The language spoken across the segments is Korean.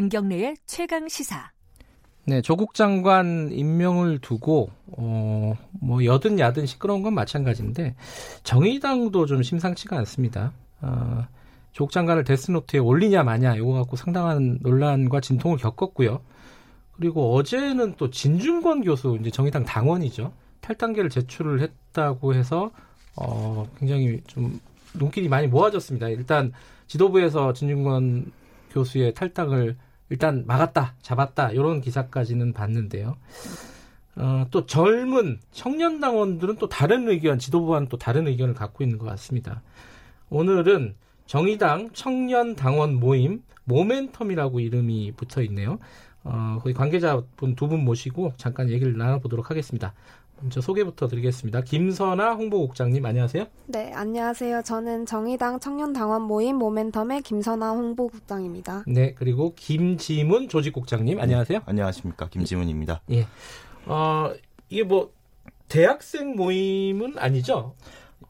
김경래의 최강 시사. 네, 조국 장관 임명을 두고 어, 뭐 여든 야든 시끄러운 건 마찬가지인데 정의당도 좀 심상치가 않습니다. 어, 조국 장관을 데스노트에 올리냐 마냐 이거 갖고 상당한 논란과 진통을 겪었고요. 그리고 어제는 또 진중권 교수 이제 정의당 당원이죠. 탈당계를 제출을 했다고 해서 어, 굉장히 좀 눈길이 많이 모아졌습니다. 일단 지도부에서 진중권 교수의 탈당을 일단 막았다, 잡았다 이런 기사까지는 봤는데요. 어, 또 젊은 청년 당원들은 또 다른 의견, 지도부와는 또 다른 의견을 갖고 있는 것 같습니다. 오늘은 정의당 청년 당원 모임 모멘텀이라고 이름이 붙어 있네요. 어, 거기 관계자분 두 분 모시고 잠깐 얘기를 나눠보도록 하겠습니다. 먼저 소개부터 드리겠습니다. 김선아 홍보국장님 안녕하세요. 네, 안녕하세요. 저는 정의당 청년당원 모임 모멘텀의 김선아 홍보국장입니다. 네, 그리고 김지문 조직국장님 안녕하세요. 네, 안녕하십니까 김지문입니다. 예, 어, 이게 뭐 대학생 모임은 아니죠?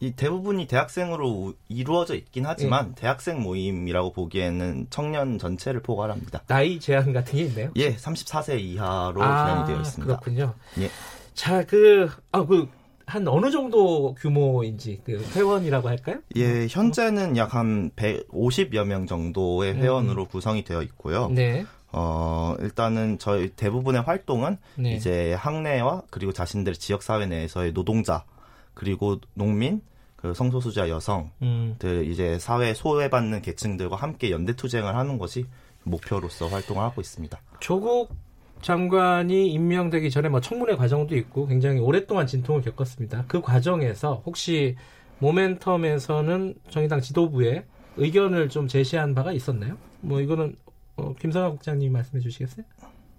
이 대부분이 대학생으로 이루어져 있긴 하지만 예. 대학생 모임이라고 보기에는 청년 전체를 포괄합니다. 나이 제한 같은 게 있나요? 예, 34세 이하로 아, 제한이 되어 있습니다. 그렇군요. 예. 자, 그, 아, 그, 한 어느 정도 규모인지, 그, 회원이라고 할까요? 예, 현재는 약 한 150여 명 정도의 음. 회원으로 음. 구성이 되어 있고요. 네. 어, 일단은 저희 대부분의 활동은 네. 이제 학내와 그리고 자신들 지역 사회 내에서의 노동자, 그리고 농민, 그 성소수자 여성들 음. 이제 사회 소외받는 계층들과 함께 연대 투쟁을 하는 것이 목표로서 활동을 하고 있습니다. 조국 장관이 임명되기 전에 뭐 청문회 과정도 있고 굉장히 오랫동안 진통을 겪었습니다. 그 과정에서 혹시 모멘텀에서는 정의당 지도부에 의견을 좀 제시한 바가 있었나요? 뭐 이거는 어, 김선아 국장님 말씀해 주시겠어요?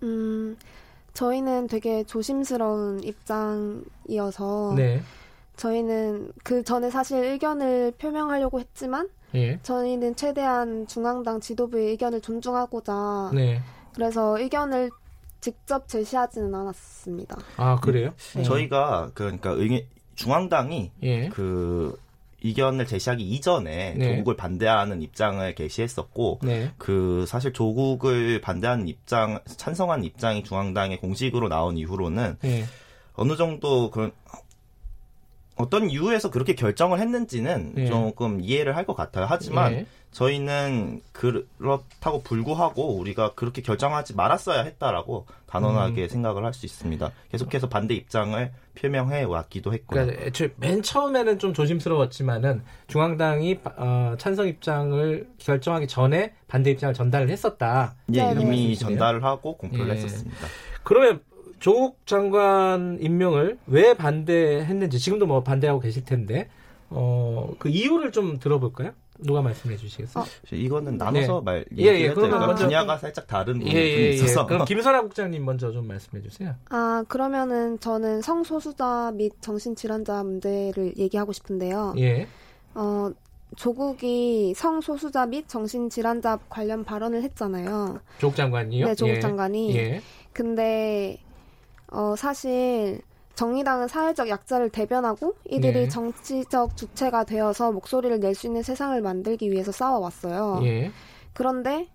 음, 저희는 되게 조심스러운 입장이어서 네. 저희는 그 전에 사실 의견을 표명하려고 했지만 예. 저희는 최대한 중앙당 지도부의 의견을 존중하고자 네. 그래서 의견을 직접 제시하지는 않았습니다. 아 그래요? 네. 저희가 그러니까 의견, 중앙당이 예. 그 의견을 제시하기 이전에 네. 조국을 반대하는 입장을 게시했었고 네. 그 사실 조국을 반대하는 입장 찬성한 입장이 중앙당의 공식으로 나온 이후로는 네. 어느 정도 그런 어떤 이유에서 그렇게 결정을 했는지는 네. 조금 이해를 할 것 같아요. 하지만 네. 저희는 그렇다고 불구하고 우리가 그렇게 결정하지 말았어야 했다라고 단언하게 음. 생각을 할 수 있습니다. 계속해서 반대 입장을 표명해 왔기도 했고요. 그러니까 애초에 맨 처음에는 좀 조심스러웠지만은 중앙당이 어, 찬성 입장을 결정하기 전에 반대 입장을 전달을 했었다. 예, 네, 이미 전달을 하고 공표를 예. 했었습니다. 그러면 조국 장관 임명을 왜 반대했는지 지금도 뭐 반대하고 계실 텐데 어, 그 이유를 좀 들어볼까요? 누가 말씀해 주시겠어요? 어, 이거는 나눠서 네. 말 예, 예, 그러면 먼저 분야가 살짝 다른 예, 부분이 예, 예, 있어서 그럼 김선아 국장님 먼저 좀 말씀해 주세요. 아 그러면은 저는 성소수자 및 정신질환자 문제를 얘기하고 싶은데요. 예. 어 조국이 성소수자 및 정신질환자 관련 발언을 했잖아요. 조국 장관이요? 네, 조국 예. 장관이. 예. 근데 어 사실 정의당은 사회적 약자를 대변하고 이들이 네. 정치적 주체가 되어서 목소리를 낼 수 있는 세상을 만들기 위해서 싸워왔어요. 예. 그런데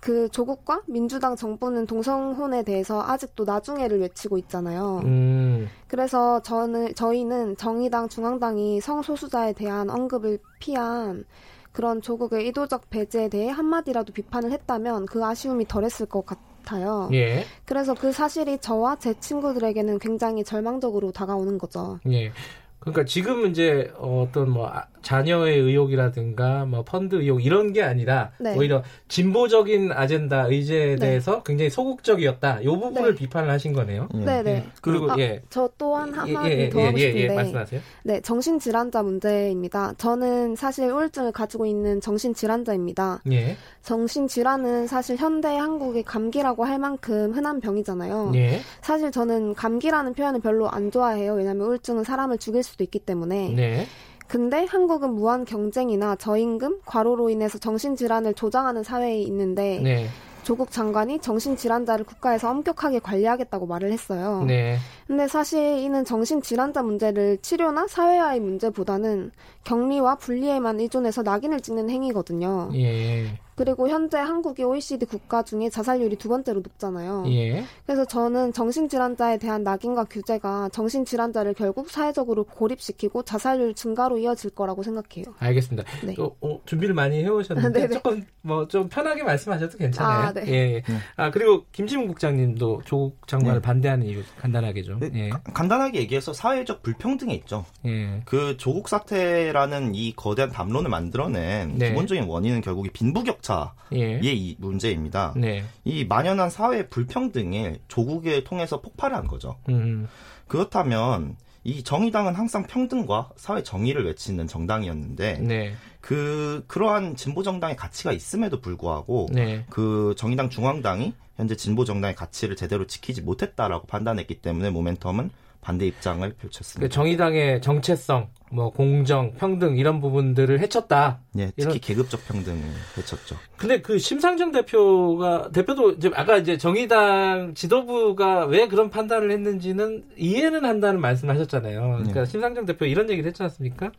그 조국과 민주당 정부는 동성혼에 대해서 아직도 나중에를 외치고 있잖아요. 음. 그래서 저는 저희는 정의당 중앙당이 성소수자에 대한 언급을 피한 그런 조국의 의도적 배제에 대해 한마디라도 비판을 했다면 그 아쉬움이 덜했을 것 같아요. 같아요. 예. 그래서 그 사실이 저와 제 친구들에게는 굉장히 절망적으로 다가오는 거죠. 예. 그러니까 지금 이제 어떤 뭐 아, 자녀의 의혹이라든가 뭐 펀드 의혹 이런 게 아니라 네. 오히려 진보적인 아젠다 의제에 네. 대해서 굉장히 소극적이었다. 이 부분을 네. 비판을 하신 거네요. 네, 네. 예. 그리고 아, 예. 저 또한 예, 한마디 예, 예, 더 하고 싶은데. 예, 말씀하세요. 네, 정신 질환자 문제입니다. 저는 사실 우울증을 가지고 있는 정신 질환자입니다. 예. 정신 질환은 사실 현대 한국의 감기라고 할 만큼 흔한 병이잖아요. 예. 사실 저는 감기라는 표현을 별로 안 좋아해요. 왜냐하면 우울증은 사람을 죽일 수 수도 있기 때문에. 네. 근데 한국은 무한 경쟁이나 저임금, 과로로 인해서 정신질환을 조장하는 사회에 있는데 네. 조국 장관이 정신질환자를 국가에서 엄격하게 관리하겠다고 말을 했어요. 네. 근데 사실 이는 정신질환자 문제를 치료나 사회화의 문제보다는 격리와 분리에만 의존해서 낙인을 찍는 행위거든요. 예. 그리고 현재 한국이 OECD 국가 중에 자살률이 두 번째로 높잖아요. 예. 그래서 저는 정신질환자에 대한 낙인과 규제가 정신질환자를 결국 사회적으로 고립시키고 자살률 증가로 이어질 거라고 생각해요. 알겠습니다. 네. 또 어, 준비를 많이 해오셨는데 조금 뭐 좀 편하게 말씀하셔도 괜찮아요. 아, 네. 예. 네. 아 그리고 김지문 국장님도 조국 장관을 네. 반대하는 이유 간단하게 좀. 네. 예. 간단하게 얘기해서 사회적 불평등에 있죠. 예. 그 조국 사태라는 이 거대한 담론을 만들어낸 네. 기본적인 원인은 결국 빈부격 차의 예. 이 문제입니다. 네. 이 만연한 사회 불평등이 조국을 통해서 폭발한 거죠. 음. 그렇다면 이 정의당은 항상 평등과 사회 정의를 외치는 정당이었는데 네. 그 그러한 진보 정당의 가치가 있음에도 불구하고 네. 그 정의당 중앙당이 현재 진보 정당의 가치를 제대로 지키지 못했다라고 판단했기 때문에 모멘텀은 반대 입장을 펼쳤습니다. 그 정의당의 정체성, 뭐 공정, 평등 이런 부분들을 해쳤다. 네, 특히 이런... 계급적 평등을 해쳤죠. 근데 그 심상정 대표가 대표도 이제 아까 이제 정의당 지도부가 왜 그런 판단을 했는지는 이해는 한다는 말씀하셨잖아요. 그러니까 네. 심상정 대표 이런 얘기를 했지 않습니까?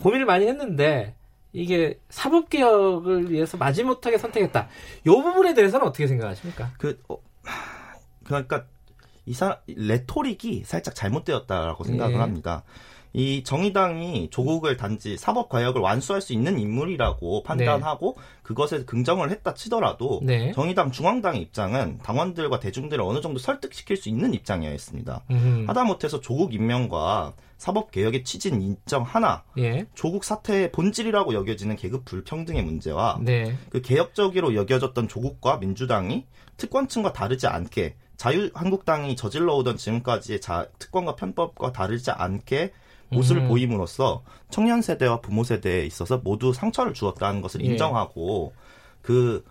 고민을 많이 했는데 이게 사법 개혁을 위해서 마지못하게 선택했다. 이 부분에 대해서는 어떻게 생각하십니까? 그 어, 그러니까 이 사, 레토릭이 살짝 잘못되었다라고 생각을 네. 합니다. 이 정의당이 조국을 단지 사법 과역을 완수할 수 있는 인물이라고 판단하고 네. 그것에 긍정을 했다 치더라도 네. 정의당 중앙당의 입장은 당원들과 대중들을 어느 정도 설득시킬 수 있는 입장이었습니다. 음. 하다못해서 조국 임명과 사법 개혁의 취지는 인정 하나 예. 조국 사태의 본질이라고 여겨지는 계급 불평등의 문제와 네. 그 개혁적으로 여겨졌던 조국과 민주당이 특권층과 다르지 않게 자유한국당이 저질러 오던 지금까지의 자, 특권과 편법과 다르지 않게 모습을 음. 보임으로써 청년 세대와 부모 세대에 있어서 모두 상처를 주었다는 것을 예. 인정하고 그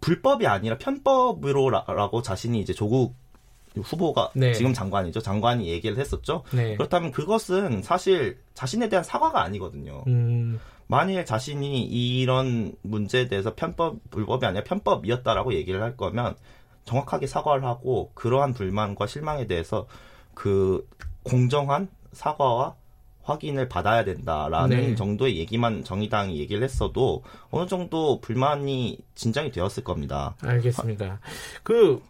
불법이 아니라 편법으로라고 자신이 이제 조국 후보가 네. 지금 장관이죠. 장관이 얘기를 했었죠. 네. 그렇다면 그것은 사실 자신에 대한 사과가 아니거든요. 음. 만일 자신이 이런 문제에 대해서 편법 불법이 아니라 편법이었다라고 얘기를 할 거면 정확하게 사과를 하고 그러한 불만과 실망에 대해서 그 공정한 사과와 확인을 받아야 된다라는 네. 정도의 얘기만 정의당이 얘기를 했어도 어느 정도 불만이 진정이 되었을 겁니다. 알겠습니다. 그,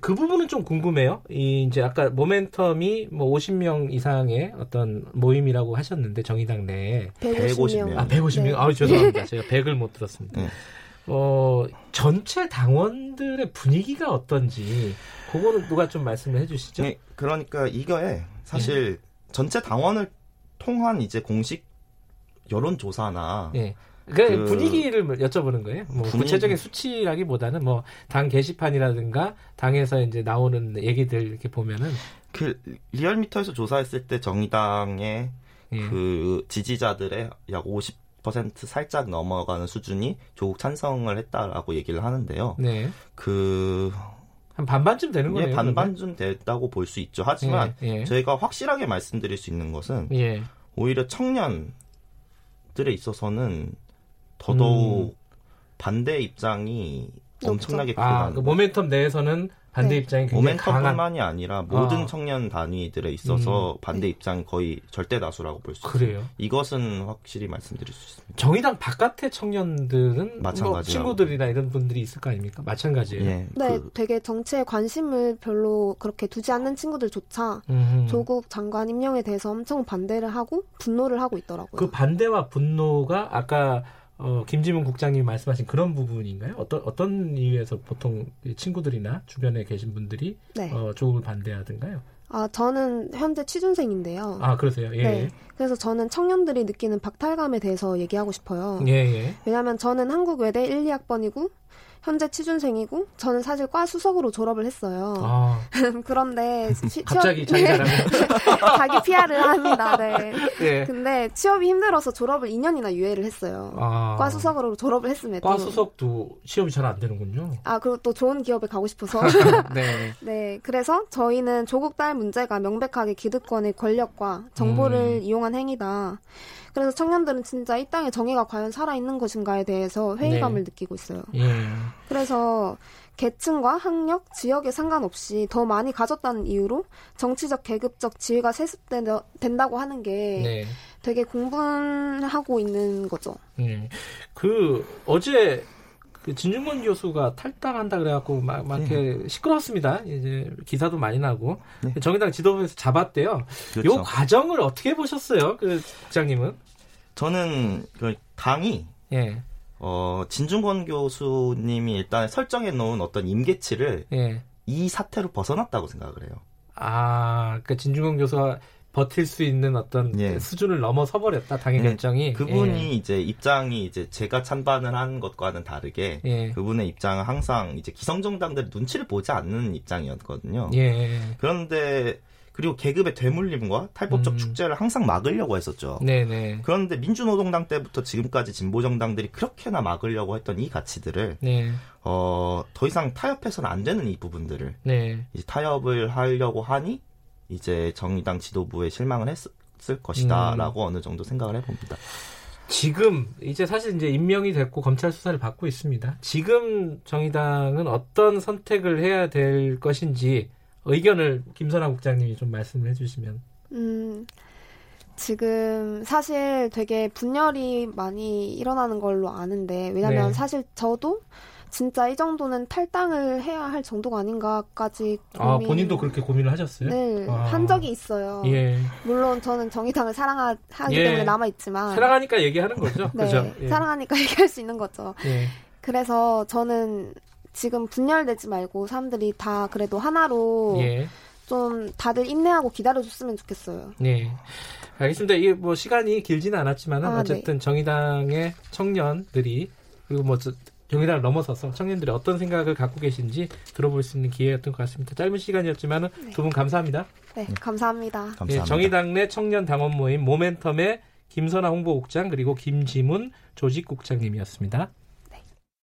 그 부분은 좀 궁금해요. 이 이제 아까 모멘텀이 뭐 50명 이상의 어떤 모임이라고 하셨는데 정의당 내에 150명. 아, 150명. 네. 아, 죄송합니다. 제가 100을 못 들었습니다. 네. 어, 전체 당원들의 분위기가 어떤지 그거는 누가 좀 말씀을 해 주시죠. 네, 그러니까 이거에 사실 네. 전체 당원을 통한 이제 공식 여론 조사나 네. 그 분위기를 여쭤보는 거예요. 뭐 분위기. 구체적인 수치라기보다는 뭐 당 게시판이라든가 당에서 이제 나오는 얘기들 이렇게 보면은 그 리얼미터에서 조사했을 때 정의당의 예. 그 지지자들의 약 50 10% 살짝 넘어가는 수준이 조국 찬성을 했다라고 얘기를 하는데요. 네. 그, 한 반반쯤 되는. 예, 반반쯤 됐다고 볼 수 있죠. 하지만 예, 예. 저희가 확실하게 말씀드릴 수 있는 것은 예. 오히려 청년들에 있어서는 더더욱 음. 반대 입장이 엄청나게 크다. 아, 그 모멘텀 내에서는 반대 네. 입장이 굉장히 모멘텀뿐만이 아니라 모든 아. 청년 단위들에 있어서 음. 반대 입장이 거의 절대 다수라고 볼 수 있어요. 이것은 확실히 말씀드릴 수 있습니다. 정의당 바깥의 청년들은 뭐 친구들이나 이런 분들이 있을 거 아닙니까? 마찬가지예요. 예, 네, 그... 되게 정치에 관심을 별로 그렇게 두지 않는 친구들조차 음흠. 조국 장관 임명에 대해서 엄청 반대를 하고 분노를 하고 있더라고요. 그 반대와 분노가 아까 어, 김지문 국장님이 말씀하신 그런 부분인가요? 어떤 어떤 이유에서 보통 친구들이나 주변에 계신 분들이 네. 어, 조국을 반대하든가요? 아, 저는 현재 취준생인데요. 아, 그러세요? 예. 네. 그래서 저는 청년들이 느끼는 박탈감에 대해서 얘기하고 싶어요. 예, 예. 왜냐하면 저는 한국 외대 1, 2학번이고 현재 취준생이고 저는 사실 과 수석으로 졸업을 했어요. 아. 그런데 시, 갑자기 취업, 자기 네. 자기 PR을 합니다. 네. 네. 근데 취업이 힘들어서 졸업을 2년이나 유예를 했어요. 아. 과 수석으로 졸업을 했음에도 과 수석도 취업이 잘 안 되는군요. 아 그리고 또 좋은 기업에 가고 싶어서. 네. 네. 그래서 저희는 조국 딸 문제가 명백하게 기득권의 권력과 정보를 음. 이용한 행위다. 그래서 청년들은 진짜 이 땅에 정의가 과연 살아있는 것인가에 대해서 회의감을 네. 느끼고 있어요. 예. 그래서 계층과 학력, 지역에 상관없이 더 많이 가졌다는 이유로 정치적 계급적 지위가 세습된다고 하는 게 네. 되게 공분하고 있는 거죠. 네. 그 어제 그 진중권 교수가 탈당한다 그래갖고 막, 막 이렇게 네. 시끄러웠습니다. 이제 기사도 많이 나고 네. 정의당 지도부에서 잡았대요. 그렇죠. 요 과정을 어떻게 보셨어요, 그 국장님은? 저는 그 당이 예. 어, 진중권 교수님이 일단 설정해 놓은 어떤 임계치를 예. 이 사태로 벗어났다고 생각을 해요. 아, 그 진중권 교수가 버틸 수 있는 어떤 예. 수준을 넘어서 버렸다 당의 예. 결정이 그분이 예. 이제 입장이 이제 제가 찬반을 한 것과는 다르게 예. 그분의 입장은 항상 이제 기성정당들 눈치를 보지 않는 입장이었거든요. 예. 그런데 그리고 계급의 되물림과 탈법적 음. 축제를 항상 막으려고 했었죠. 네네. 그런데 민주노동당 때부터 지금까지 진보 정당들이 그렇게나 막으려고 했던 이 가치들을 네. 어, 더 이상 타협해서는 안 되는 이 부분들을 네. 이제 타협을 하려고 하니 이제 정의당 지도부에 실망을 했을 것이다라고 음. 어느 정도 생각을 해봅니다. 지금 이제 사실 이제 임명이 됐고 검찰 수사를 받고 있습니다. 지금 정의당은 어떤 선택을 해야 될 것인지 의견을 김선아 국장님이 좀 말씀을 해주시면. 음, 지금 사실 되게 분열이 많이 일어나는 걸로 아는데 왜냐면 네. 사실 저도 진짜 이 정도는 탈당을 해야 할 정도가 아닌가까지 고민... 아 본인도 그렇게 고민을 하셨어요? 네, 아. 한 적이 있어요. 예. 물론 저는 정의당을 사랑하기 예. 때문에 남아 있지만 사랑하니까 얘기하는 거죠. 네, 그렇죠? 예. 사랑하니까 얘기할 수 있는 거죠. 예. 그래서 저는 지금 분열되지 말고 사람들이 다 그래도 하나로 예. 좀 다들 인내하고 기다려줬으면 좋겠어요. 네. 알겠습니다. 이게 뭐 시간이 길지는 않았지만 아, 어쨌든 네. 정의당의 청년들이 그리고 뭐 정의당을 넘어서서 청년들이 어떤 생각을 갖고 계신지 들어볼 수 있는 기회였던 것 같습니다. 짧은 시간이었지만 네. 두분 감사합니다. 네, 감사합니다. 감사합니다. 네, 정의당 내 청년 당원 모임 모멘텀의 김선아 홍보국장 그리고 김지문 조직국장님이었습니다.